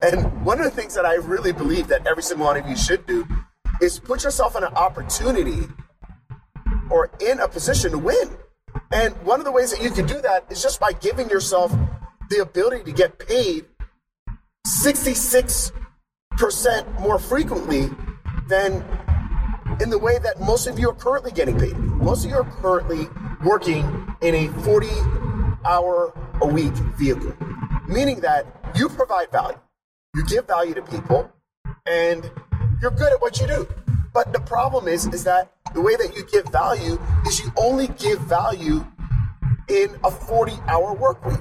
And one of the things that I really believe that every single one of you should do is put yourself in an opportunity or in a position to win. And one of the ways that you can do that is just by giving yourself the ability to get paid 66% more frequently than in the way that most of you are currently getting paid. Most of you are currently working in a 40 hour a week vehicle, meaning that you provide value, you give value to people, and you're good at what you do. But the problem is, is that the way that you give value is you only give value in a 40 hour work week.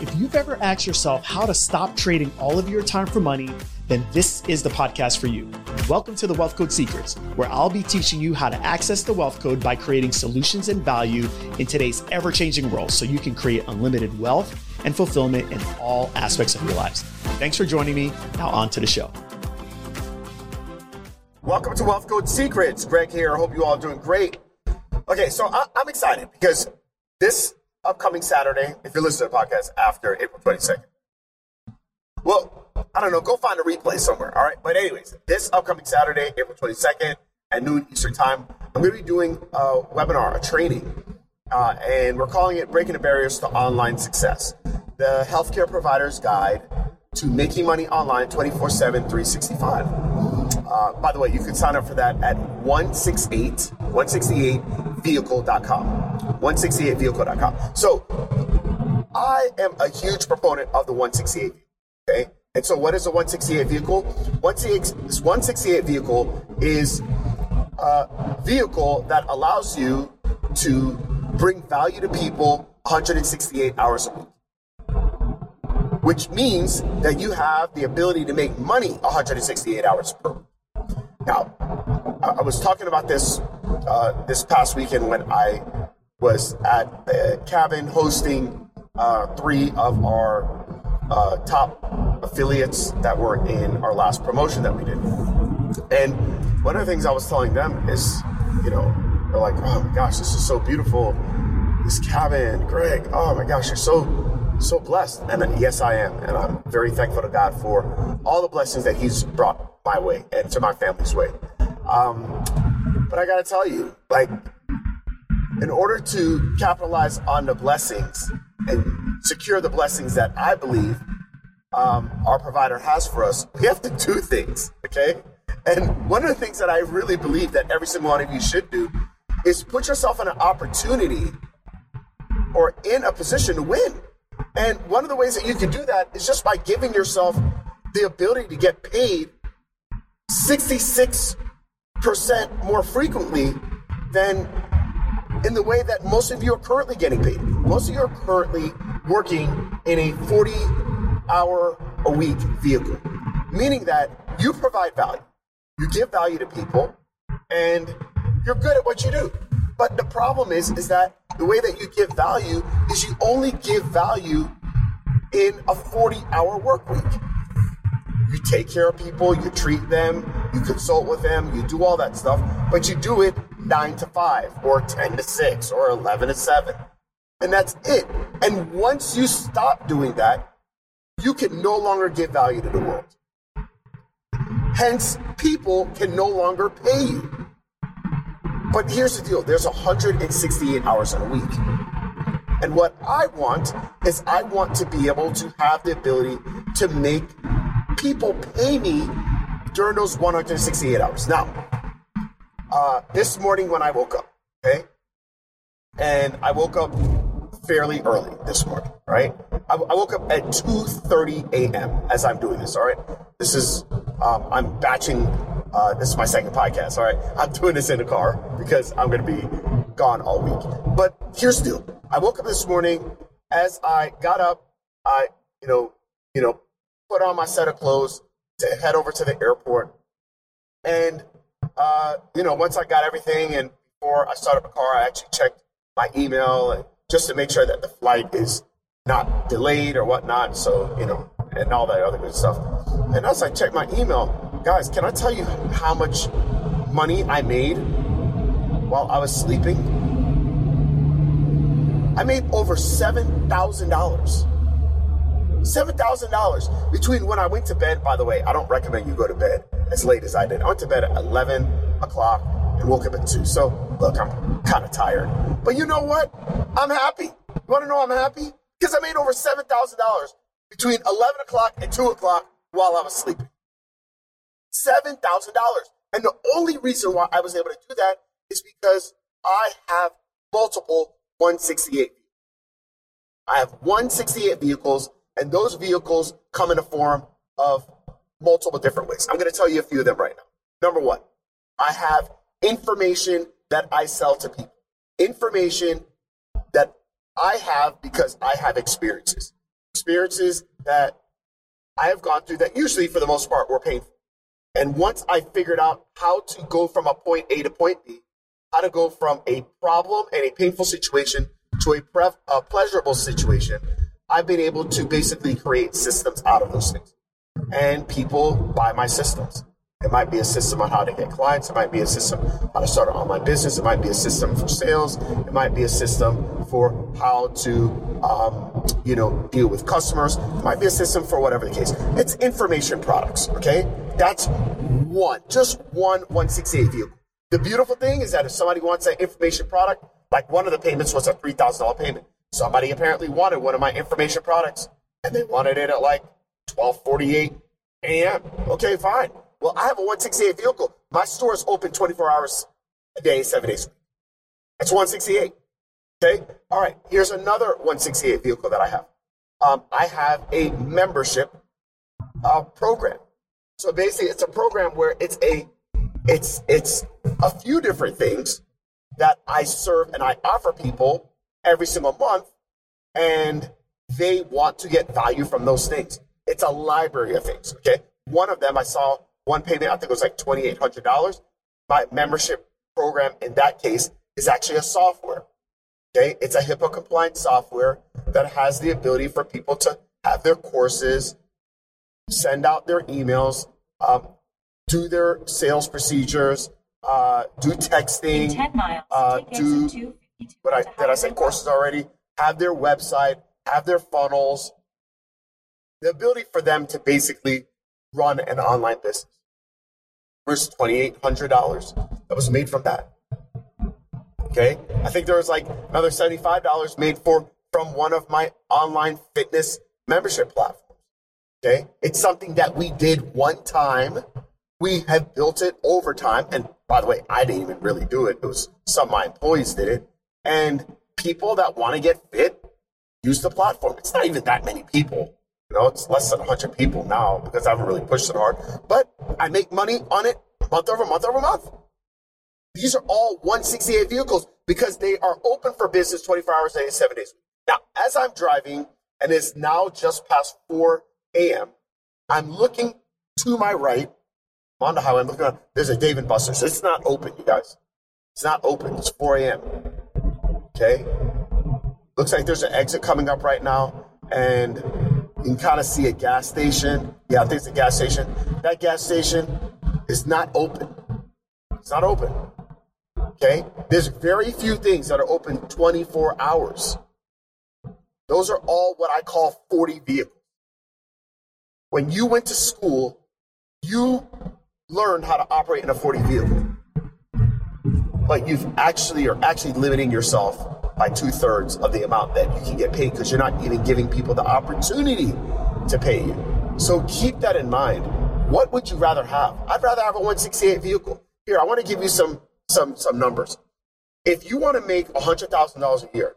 If you've ever asked yourself how to stop trading all of your time for money, then this is the podcast for you. Welcome to the Wealth Code Secrets, where I'll be teaching you how to access the wealth code by creating solutions and value in today's ever changing world so you can create unlimited wealth and fulfillment in all aspects of your lives. Thanks for joining me. Now, on to the show. Welcome to Wealth Code Secrets. Greg here. I hope you all doing great. Okay, so I, am excited because this upcoming Saturday, if you're listening to the podcast after April 22nd, well, I don't know, go find a replay somewhere, all right? But, anyways, this upcoming Saturday, April 22nd at noon Eastern Time, I'm going to be doing a webinar, a training, uh, and we're calling it Breaking the Barriers to Online Success The Healthcare Provider's Guide to Making Money Online 24 7, 365. Uh, by the way, you can sign up for that at 168, 168vehicle.com. 168vehicle.com. So I am a huge proponent of the 168 Okay. And so what is a 168 vehicle? 168 vehicle is a vehicle that allows you to bring value to people 168 hours a week which means that you have the ability to make money 168 hours per week. Now, I was talking about this uh, this past weekend when I was at the cabin hosting uh, three of our uh, top affiliates that were in our last promotion that we did. And one of the things I was telling them is, you know, they're like, oh my gosh, this is so beautiful. This cabin, Greg, oh my gosh, you're so so blessed. And yes, I am. And I'm very thankful to God for all the blessings that He's brought my way and to my family's way. Um, but I got to tell you, like, in order to capitalize on the blessings and secure the blessings that I believe um, our provider has for us, we have to do things, okay? And one of the things that I really believe that every single one of you should do is put yourself in an opportunity or in a position to win. And one of the ways that you can do that is just by giving yourself the ability to get paid 66% more frequently than in the way that most of you are currently getting paid. Most of you are currently working in a 40 hour a week vehicle, meaning that you provide value, you give value to people, and you're good at what you do. But the problem is, is that the way that you give value is you only give value in a 40 hour work week. You take care of people, you treat them, you consult with them, you do all that stuff, but you do it nine to five, or 10 to six, or 11 to seven. And that's it. And once you stop doing that, you can no longer give value to the world. Hence, people can no longer pay you. But here's the deal there's 168 hours in a week. And what I want is I want to be able to have the ability to make people pay me during those 168 hours. Now, uh, this morning when I woke up, okay, and I woke up fairly early this morning, right? I, I woke up at 2:30 a.m. as I'm doing this. All right, this is um, I'm batching uh, this is my second podcast. All right, I'm doing this in the car because I'm going to be gone all week. But here's the deal: I woke up this morning. As I got up, I you know you know put on my set of clothes to head over to the airport, and uh, you know once I got everything and before I started the car, I actually checked my email and just to make sure that the flight is not delayed or whatnot. So you know and all that other good stuff. And as I checked my email, guys, can I tell you how much money I made while I was sleeping? I made over $7,000. $7,000 between when I went to bed. By the way, I don't recommend you go to bed as late as I did. I went to bed at 11 o'clock and woke up at 2. So, look, I'm kind of tired. But you know what? I'm happy. You want to know I'm happy? Because I made over $7,000 between 11 o'clock and 2 o'clock while I was sleeping. $7,000. And the only reason why I was able to do that is because I have multiple 168 I have 168 vehicles, and those vehicles come in a form of multiple different ways. I'm going to tell you a few of them right now. Number one, I have information that I sell to people, information that I have because I have experiences, experiences that I have gone through that usually, for the most part, were painful. And once I figured out how to go from a point A to point B, how to go from a problem and a painful situation to a, a pleasurable situation, I've been able to basically create systems out of those things. And people buy my systems. It might be a system on how to get clients. It might be a system how to start an online business. It might be a system for sales. It might be a system for how to, um, you know, deal with customers. It might be a system for whatever the case. It's information products. Okay, that's one, just one 168 vehicle. The beautiful thing is that if somebody wants that information product, like one of the payments was a $3,000 payment. Somebody apparently wanted one of my information products and they wanted it at like 1248 a.m. Okay, fine. Well, I have a 168 vehicle. My store is open 24 hours a day, seven days a week. That's 168. Okay. All right. Here's another 168 vehicle that I have. Um, I have a membership uh, program. So basically, it's a program where it's a it's it's a few different things that I serve and I offer people every single month, and they want to get value from those things. It's a library of things. Okay. One of them I saw one payment, I think it was like $2,800. My membership program in that case is actually a software. Okay. It's a HIPAA compliant software that has the ability for people to have their courses, send out their emails, um, do their sales procedures, uh, do texting, miles, uh, do what I did I say courses already? Have their website, have their funnels, the ability for them to basically run an online business. Hundred dollars that was made from that? Okay, I think there was like another seventy five dollars made for from one of my online fitness membership platforms. Okay, it's something that we did one time. We have built it over time, and by the way, I didn't even really do it. It was some of my employees did it. And people that want to get fit use the platform. It's not even that many people. You know, it's less than 100 people now because I haven't really pushed it hard. But I make money on it month over month over month. These are all 168 vehicles because they are open for business 24 hours a day, seven days. Now, as I'm driving and it's now just past 4 a.m., I'm looking to my right I'm on the highway. I'm looking around. There's a Dave and Buster's. It's not open, you guys. It's not open. It's 4 a.m. Okay? Looks like there's an exit coming up right now, and you can kind of see a gas station. Yeah, I think it's a gas station. That gas station is not open. It's not open. Okay? There's very few things that are open 24 hours. Those are all what I call 40 vehicles. When you went to school, you learned how to operate in a 40 vehicle. But you've actually are actually limiting yourself by two thirds of the amount that you can get paid because you're not even giving people the opportunity to pay you. So keep that in mind. What would you rather have? I'd rather have a 168 vehicle. Here, I want to give you some some some numbers. If you want to make $100,000 a year,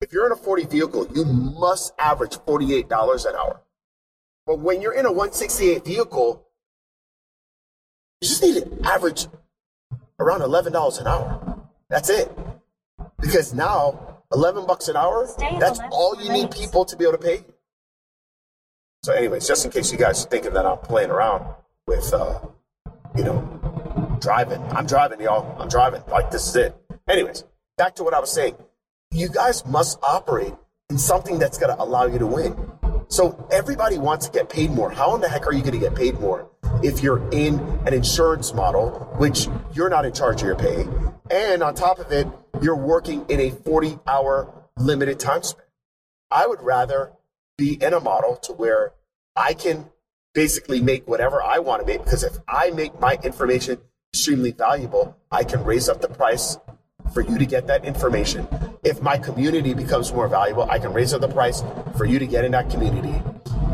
if you're in a 40 vehicle, you must average $48 an hour. But when you're in a 168 vehicle, you just need to average around eleven dollars an hour. That's it. Because now, eleven bucks an hour, that's all you need people to be able to pay you. So, anyways, just in case you guys are thinking that I'm playing around with, uh, you know, driving, I'm driving, y'all. I'm driving. Like this is it. Anyways, back to what I was saying. You guys must operate in something that's going to allow you to win. So everybody wants to get paid more. How in the heck are you going to get paid more if you're in an insurance model, which you're not in charge of your pay, and on top of it, you're working in a 40 hour limited time span? I would rather be in a model to where I can basically make whatever I want to make because if I make my information extremely valuable, I can raise up the price for you to get that information. If my community becomes more valuable, I can raise up the price for you to get in that community.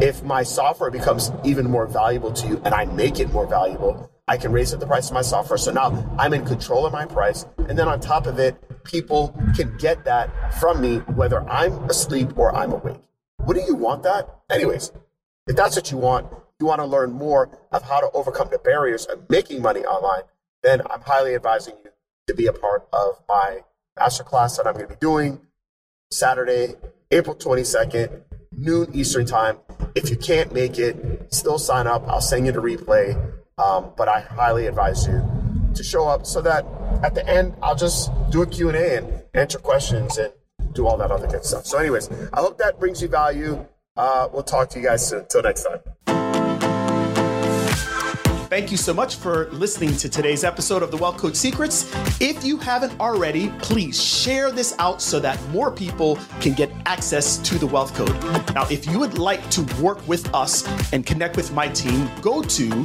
If my software becomes even more valuable to you and I make it more valuable, I can raise up the price of my software. So now I'm in control of my price. And then on top of it, people can get that from me, whether I'm asleep or I'm awake. What do you want that? Anyways, if that's what you want, you want to learn more of how to overcome the barriers of making money online, then I'm highly advising you to be a part of my masterclass that I'm going to be doing Saturday, April 22nd, noon Eastern time. If you can't make it, still sign up. I'll send you the replay. Um, but I highly advise you to show up so that at the end, I'll just do a Q&A and answer questions and do all that other good stuff. So anyways, I hope that brings you value. Uh, we'll talk to you guys soon. Until next time. Thank you so much for listening to today's episode of the Wealth Code Secrets. If you haven't already, please share this out so that more people can get access to the Wealth Code. Now, if you would like to work with us and connect with my team, go to